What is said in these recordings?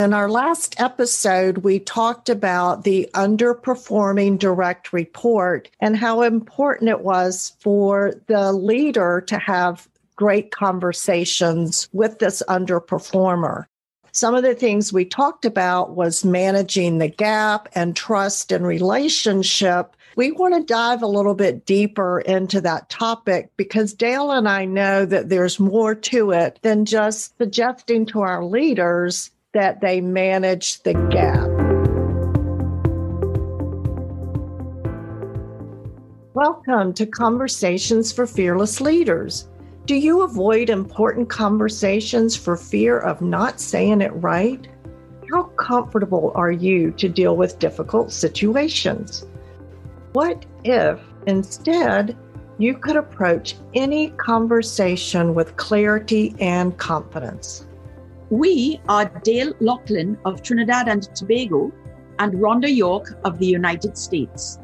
In our last episode, we talked about the underperforming direct report and how important it was for the leader to have great conversations with this underperformer. Some of the things we talked about was managing the gap and trust and relationship. We want to dive a little bit deeper into that topic because Dale and I know that there's more to it than just suggesting to our leaders that they manage the gap. Welcome to Conversations for Fearless Leaders. Do you avoid important conversations for fear of not saying it right? How comfortable are you to deal with difficult situations? What if instead you could approach any conversation with clarity and confidence? We are Dale Lachlan of Trinidad and Tobago and Rhonda York of the United States.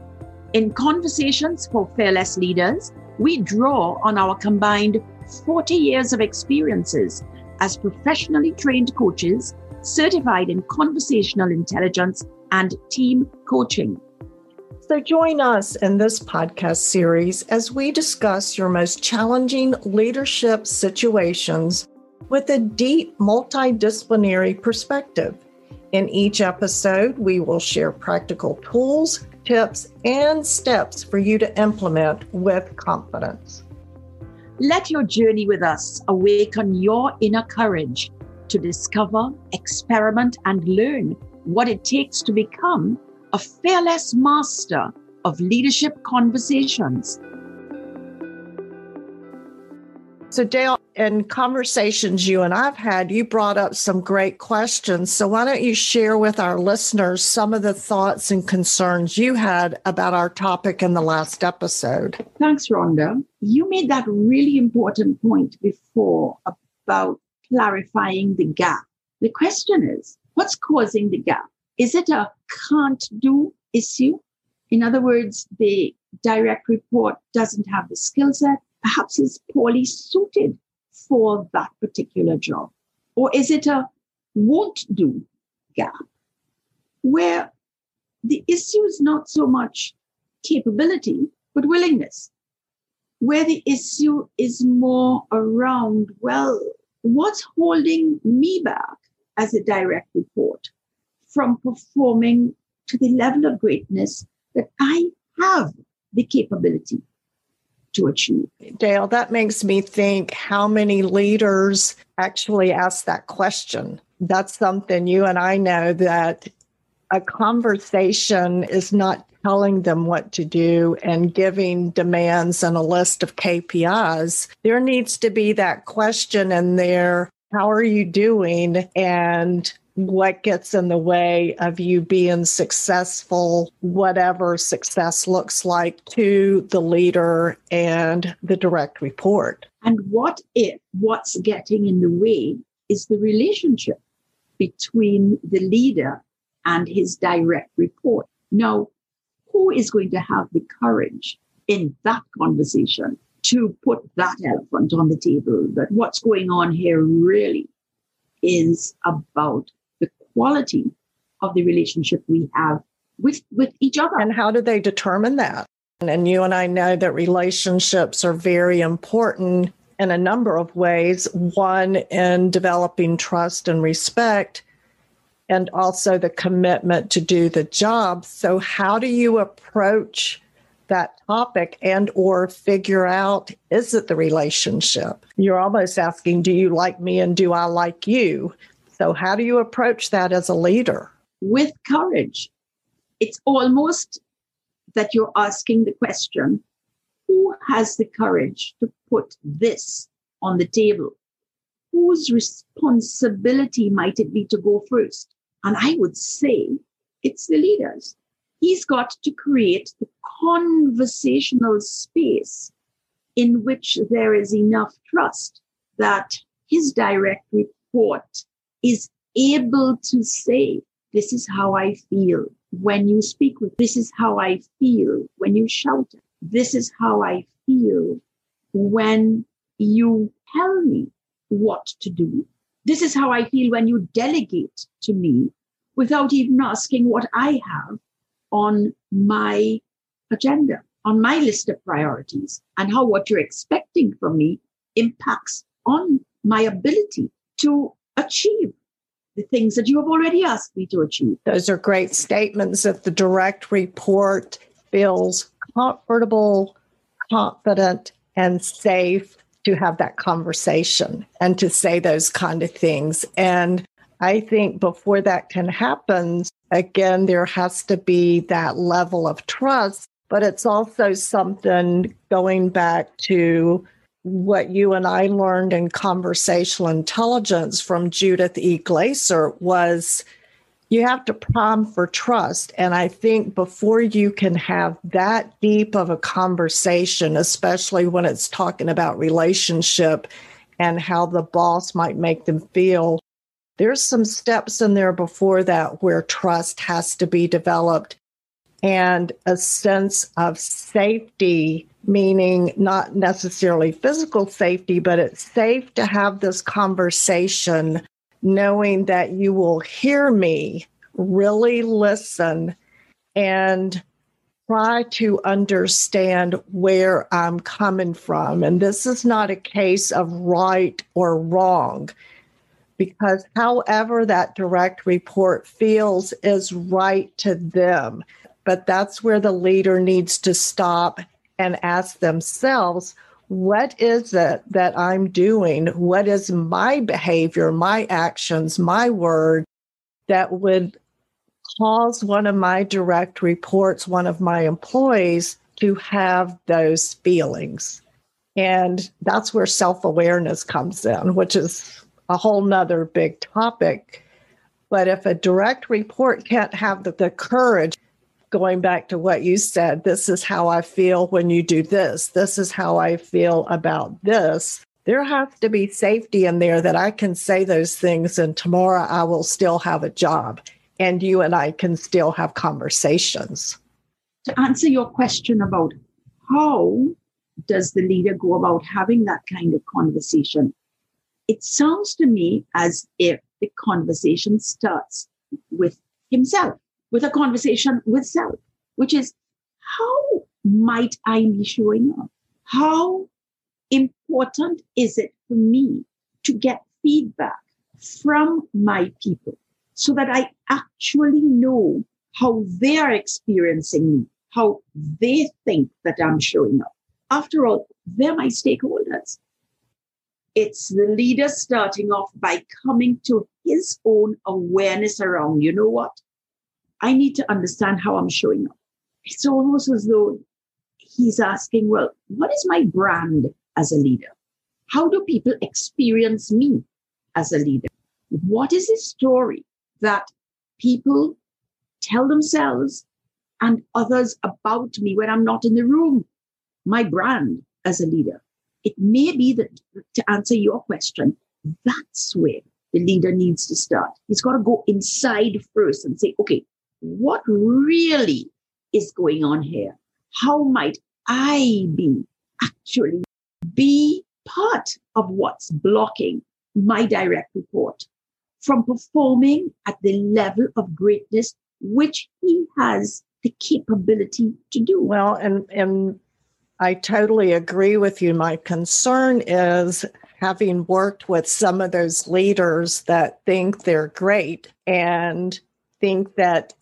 In Conversations for Fearless Leaders, we draw on our combined 40 years of experiences as professionally trained coaches certified in conversational intelligence and team coaching. So, join us in this podcast series as we discuss your most challenging leadership situations with a deep multidisciplinary perspective. In each episode, we will share practical tools, tips, and steps for you to implement with confidence. Let your journey with us awaken your inner courage to discover, experiment, and learn what it takes to become a fearless master of leadership conversations. So, Dale, in conversations you and I've had, you brought up some great questions. So, why don't you share with our listeners some of the thoughts and concerns you had about our topic in the last episode? Thanks, Rhonda. You made that really important point before about clarifying the gap. The question is what's causing the gap? Is it a can't do issue? In other words, the direct report doesn't have the skill set, perhaps is poorly suited for that particular job? Or is it a won't do gap where the issue is not so much capability, but willingness? Where the issue is more around, well, what's holding me back as a direct report from performing to the level of greatness that I have the capability to achieve. Dale, that makes me think how many leaders actually ask that question. That's something you and I know that a conversation is not telling them what to do and giving demands and a list of KPIs. There needs to be that question in there how are you doing? And what gets in the way of you being successful, whatever success looks like to the leader and the direct report. And what if what's getting in the way is the relationship between the leader and his direct report? Now, who is going to have the courage in that conversation to put that elephant on the table that what's going on here really is about quality of the relationship we have with with each other. And how do they determine that? And you and I know that relationships are very important in a number of ways. One, in developing trust and respect, and also the commitment to do the job. So, how do you approach that topic and or figure out is it the relationship you're almost asking do you like me and do i like you so, how do you approach that as a leader? With courage. It's almost that you're asking the question who has the courage to put this on the table? Whose responsibility might it be to go first? And I would say it's the leaders. He's got to create the conversational space in which there is enough trust that his direct report is able to say, This is how I feel when you speak with, this is how I feel when you shout, this is how I feel when you tell me what to do. This is how I feel when you delegate to me without even asking what I have on my agenda, on my list of priorities, and how what you're expecting from me impacts on my ability to achieve the things that you have already asked me to achieve. Those are great statements. that the direct report feels comfortable, confident, and safe to have that conversation and to say those kind of things. And I think before that can happen, again, there has to be that level of trust, but it's also something going back to what you and I learned in conversational intelligence from Judith E. Glaser was you have to prime for trust. And I think before you can have that deep of a conversation, especially when it's talking about relationship and how the boss might make them feel, there's some steps in there before that where trust has to be developed and a sense of safety meaning not necessarily physical safety, but it's safe to have this conversation knowing that you will hear me, really listen, and try to understand where I'm coming from. And this is not a case of right or wrong, because however that direct report feels is right to them. But that's where the leader needs to stop and ask themselves, what is it that I'm doing? What is my behavior, my actions, my word that would cause one of my direct reports, one of my employees to have those feelings? And that's where self awareness comes in, which is a whole nother big topic. But if a direct report can't have the, the courage going back to what you said, this is how I feel when you do this. This is how I feel about this. There has to be safety in there that I can say those things, and tomorrow I will still have a job, and you and I can still have conversations. To answer your question about how does the leader go about having that kind of conversation, it sounds to me as if the conversation starts with himself with a conversation with self, which is how might I be showing up? How important is it for me to get feedback from my people so that I actually know how they are experiencing me, how they think that I'm showing up? After all, they're my stakeholders. It's the leader starting off by coming to his own awareness around, you know what? I need to understand how I'm showing up. It's almost as though he's asking, well, what is my brand as a leader? How do people experience me as a leader? What is the story that people tell themselves and others about me when I'm not in the room? My brand as a leader. It may be that to answer your question, that's where the leader needs to start. He's got to go inside first and say, okay, what really is going on here? How might I be actually be part of what's blocking my direct report from performing at the level of greatness which he has the capability to do? Well, and and I totally agree with you. My concern is having worked with some of those leaders that think they're great and think that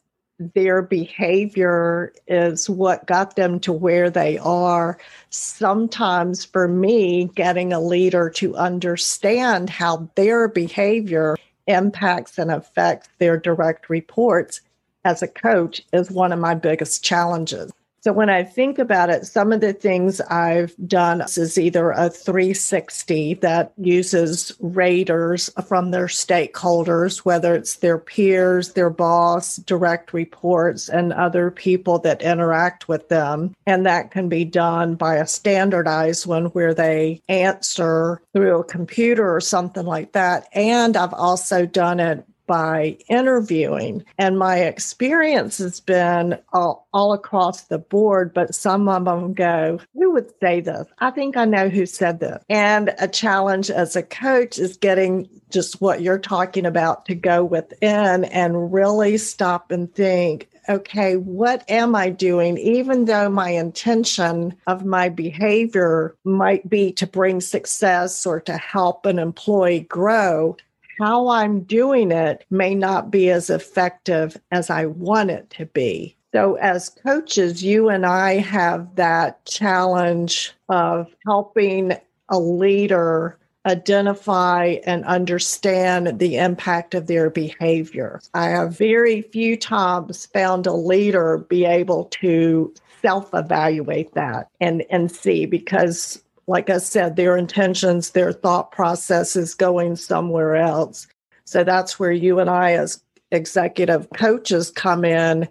their behavior is what got them to where they are. Sometimes, for me, getting a leader to understand how their behavior impacts and affects their direct reports as a coach is one of my biggest challenges. So when I think about it, some of the things I've done is either a 360 that uses raters from their stakeholders, whether it's their peers, their boss, direct reports, and other people that interact with them. And that can be done by a standardized one where they answer through a computer or something like that. And I've also done it by interviewing. And my experience has been all, all, across the board, but some of them go, Who would say this? I think I know who said this. And a challenge as a coach is getting just what you're talking about to go within and really stop and think okay, what am I doing? Even though my intention of my behavior might be to bring success or to help an employee grow, how I'm doing it may not be as effective as I want it to be. So, as coaches, you and I have that challenge of helping a leader identify and understand the impact of their behavior. I have very few times found a leader be able to self evaluate that and, and see because, like I said, their intentions, their thought process is going somewhere else. So that's where you and I, as executive coaches, come in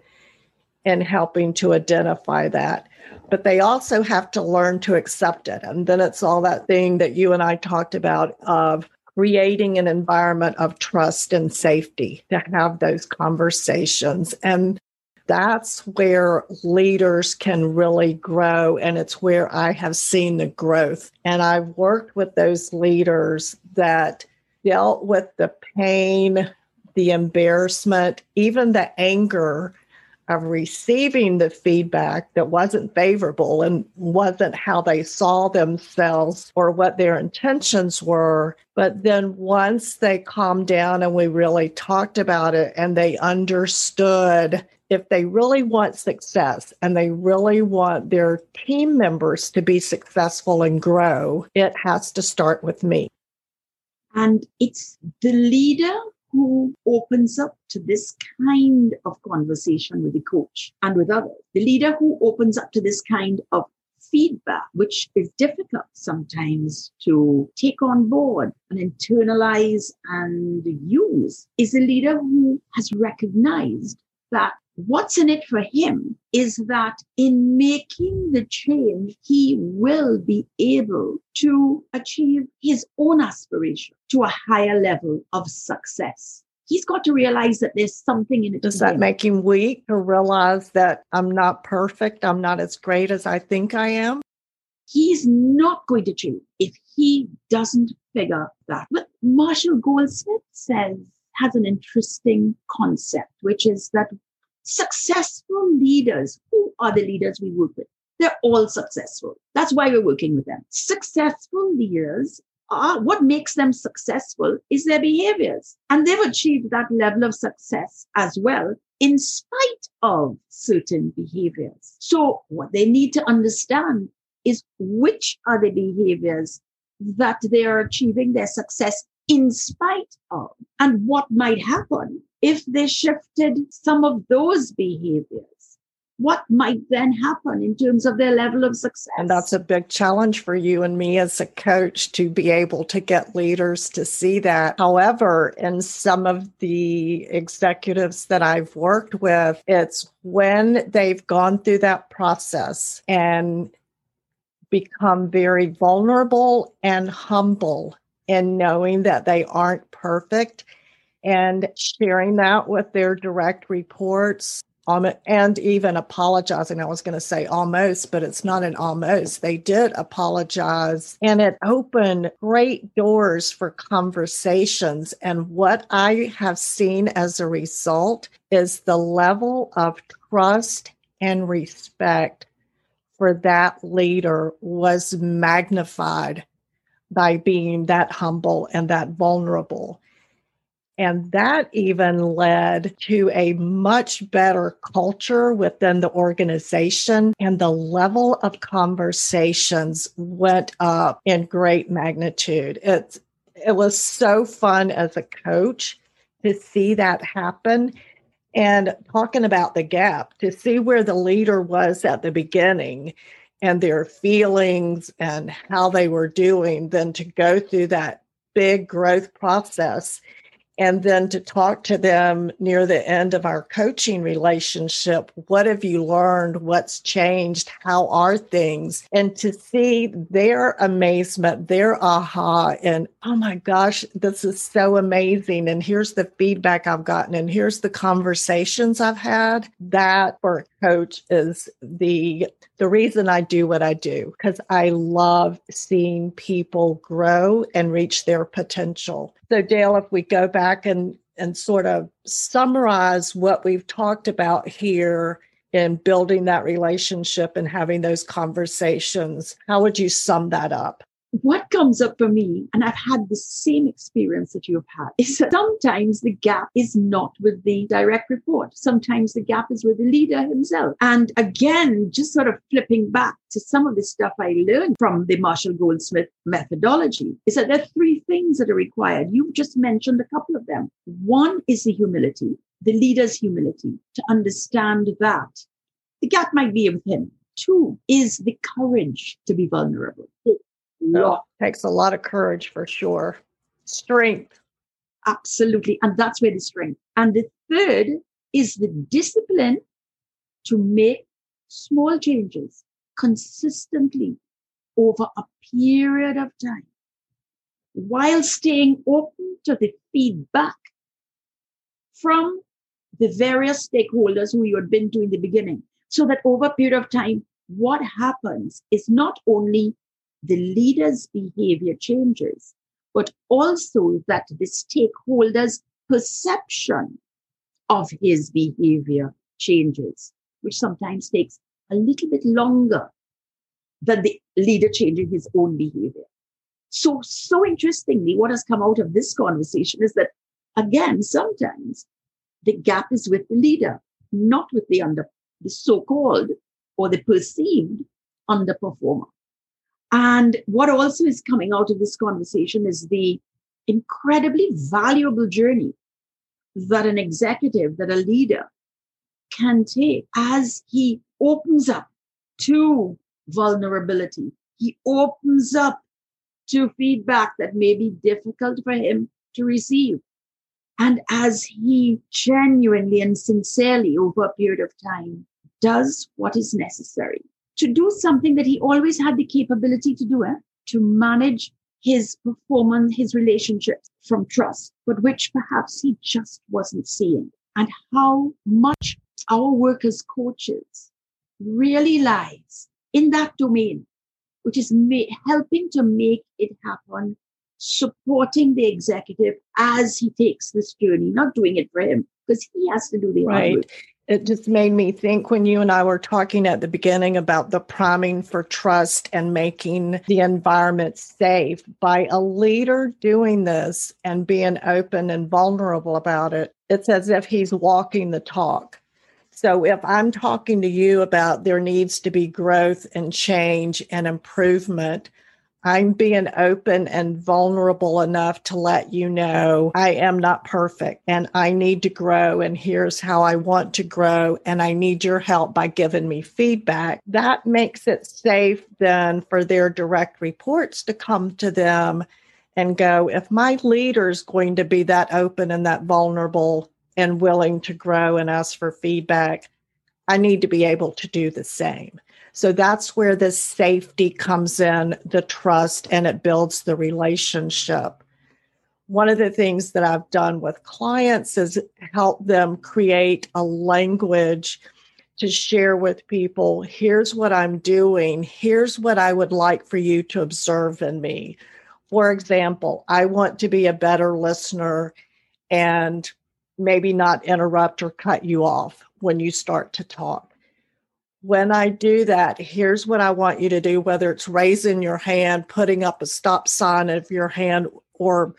and helping to identify that but they also have to learn to accept it. And then it's all that thing that you and I talked about of creating an environment of trust and safety to have those conversations. And that's where leaders can really grow. And it's where I have seen the growth. And I've worked with those leaders that dealt with the pain, the embarrassment, even the anger of receiving the feedback that wasn't favorable and wasn't how they saw themselves or what their intentions were. But then once they calmed down and we really talked about it and they understood if they really want success and they really want their team members to be successful and grow, it has to start with me. And it's the leader who opens up to this kind of conversation with the coach and with others. The leader who opens up to this kind of feedback, which is difficult sometimes to take on board and internalize and use, is a leader who has recognized that what's in it for him is that in making the change, he will be able to achieve his own aspiration to a higher level of success. He's got to realize that there's something in it. Does that him. make him weak to realize that I'm not perfect? I'm not as great as I think I am? He's not going to change if he doesn't figure that. But Marshall Goldsmith says, has an interesting concept, which is that successful leaders, who are the leaders we work with? They're all successful. That's why we're working with them. Successful leaders are what makes them successful is their behaviors. And they've achieved that level of success as well in spite of certain behaviors. So what they need to understand is which are the behaviors that they are achieving their success in spite of and what might happen if they shifted some of those behaviors, what might then happen in terms of their level of success? And that's a big challenge for you and me as a coach to be able to get leaders to see that. However, in some of the executives that I've worked with, it's when they've gone through that process and become very vulnerable and humble in knowing that they aren't perfect and sharing that with their direct reports um, and even apologizing. I was going to say almost, but it's not an almost. They did apologize and it opened great doors for conversations. And what I have seen as a result is the level of trust and respect for that leader was magnified by being that humble and that vulnerable. And that even led to a much better culture within the organization. And the level of conversations went up in great magnitude. It's, it was so fun as a coach to see that happen. And talking about the gap, to see where the leader was at the beginning and their feelings and how they were doing, than to go through that big growth process and then to talk to them near the end of our coaching relationship. What have you learned? What's changed? How are things? And to see their amazement, their aha, and oh my gosh, this is so amazing. And here's the feedback I've gotten, and here's the conversations I've had. That for a coach is the the reason I do what I do because I love seeing people grow and reach their potential. So, Dale, if we go back and, and sort of summarize what we've talked about here in building that relationship and having those conversations, how would you sum that up? What comes up for me, and I've had the same experience that you've had, is that sometimes the gap is not with the direct report. Sometimes the gap is with the leader himself. And again, just sort of flipping back to some of the stuff I learned from the Marshall Goldsmith methodology, is that there are three things that are required. You just mentioned a couple of them. One is the humility, the leader's humility, to understand that the gap might be with him. Two is the courage to be vulnerable lot. takes a lot of courage for sure. Strength. Absolutely. And that's where the strength. And the third is the discipline to make small changes consistently over a period of time while staying open to the feedback from the various stakeholders who you had been to in the beginning. So that over a period of time, what happens is not only the leader's behavior changes, but also that the stakeholder's perception of his behavior changes, which sometimes takes a little bit longer than the leader changing his own behavior. So, so interestingly, what has come out of this conversation is that, again, sometimes the gap is with the leader, not with the under, the so-called or the perceived underperformer. And what also is coming out of this conversation is the incredibly valuable journey that an executive, that a leader can take as he opens up to vulnerability. He opens up to feedback that may be difficult for him to receive. And as he genuinely and sincerely over a period of time does what is necessary to do something that he always had the capability to do, eh? to manage his performance, his relationships from trust, but which perhaps he just wasn't seeing. And how much our work as coaches really lies in that domain, which is ma- helping to make it happen, supporting the executive as he takes this journey, not doing it for him because he has to do the right. work it just made me think when you and I were talking at the beginning about the priming for trust and making the environment safe by a leader doing this and being open and vulnerable about it. It's as if he's walking the talk. So if I'm talking to you about there needs to be growth and change and improvement, I'm being open and vulnerable enough to let you know I am not perfect and I need to grow. And here's how I want to grow. And I need your help by giving me feedback. That makes it safe then for their direct reports to come to them and go, if my leader is going to be that open and that vulnerable and willing to grow and ask for feedback, I need to be able to do the same. So that's where the safety comes in, the trust, and it builds the relationship. One of the things that I've done with clients is help them create a language to share with people here's what I'm doing, here's what I would like for you to observe in me. For example, I want to be a better listener and maybe not interrupt or cut you off when you start to talk when I do that, here's what I want you to do, whether it's raising your hand, putting up a stop sign of your hand, or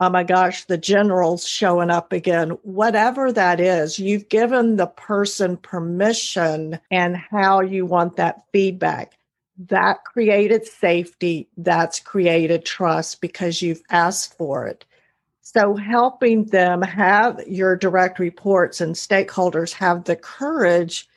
oh my gosh, the general's showing up again, whatever that is, you've given the person permission and how you want that feedback. That created safety, that's created trust because you've asked for it. So, helping them have your direct reports and stakeholders have the courage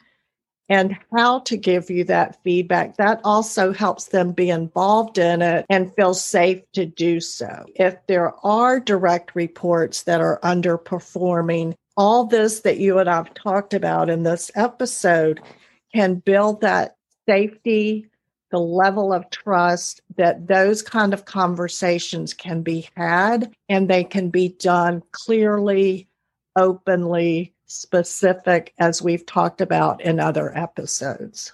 and how to give you that feedback. That also helps them be involved in it and feel safe to do so. If there are direct reports that are underperforming, all this that you and I've talked about in this episode can build that safety, the level of trust that those kind of conversations can be had and they can be done clearly, openly, specific, as we've talked about in other episodes.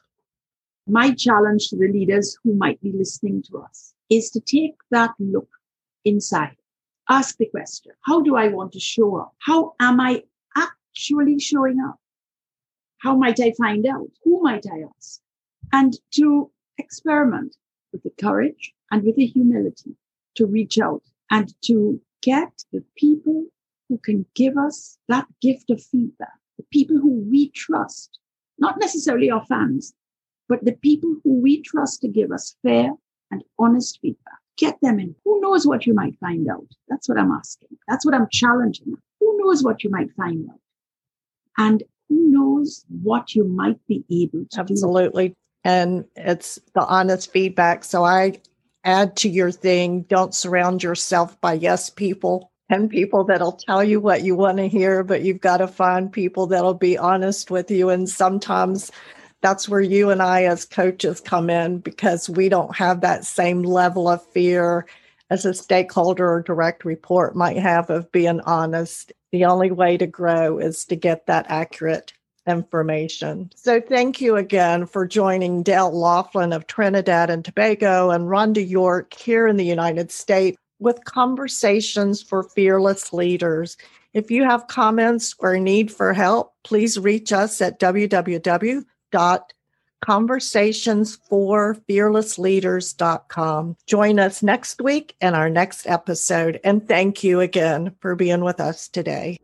My challenge to the leaders who might be listening to us is to take that look inside. Ask the question How do I want to show up? How am I actually showing up? How might I find out? Who might I ask? And to experiment with the courage and with the humility to reach out and to get the people who can give us that gift of feedback, the people who we trust, not necessarily our fans, but the people who we trust to give us fair and honest feedback. Get them in. Who knows what you might find out? That's what I'm asking. That's what I'm challenging. Who knows what you might find out? And who knows what you might be able to Absolutely. Do. And it's the honest feedback. So I add to your thing don't surround yourself by yes people and people that'll tell you what you want to hear, but you've got to find people that'll be honest with you. And sometimes that's where you and I, as coaches, come in because we don't have that same level of fear as a stakeholder or direct report might have of being honest. The only way to grow is to get that accurate information. So thank you again for joining Dale Laughlin of Trinidad and Tobago and Rhonda York here in the United States with Conversations for Fearless Leaders. If you have comments or need for help, please reach us at www.conversationsforfearlessleaders.com. Join us next week in our next episode, and thank you again for being with us today.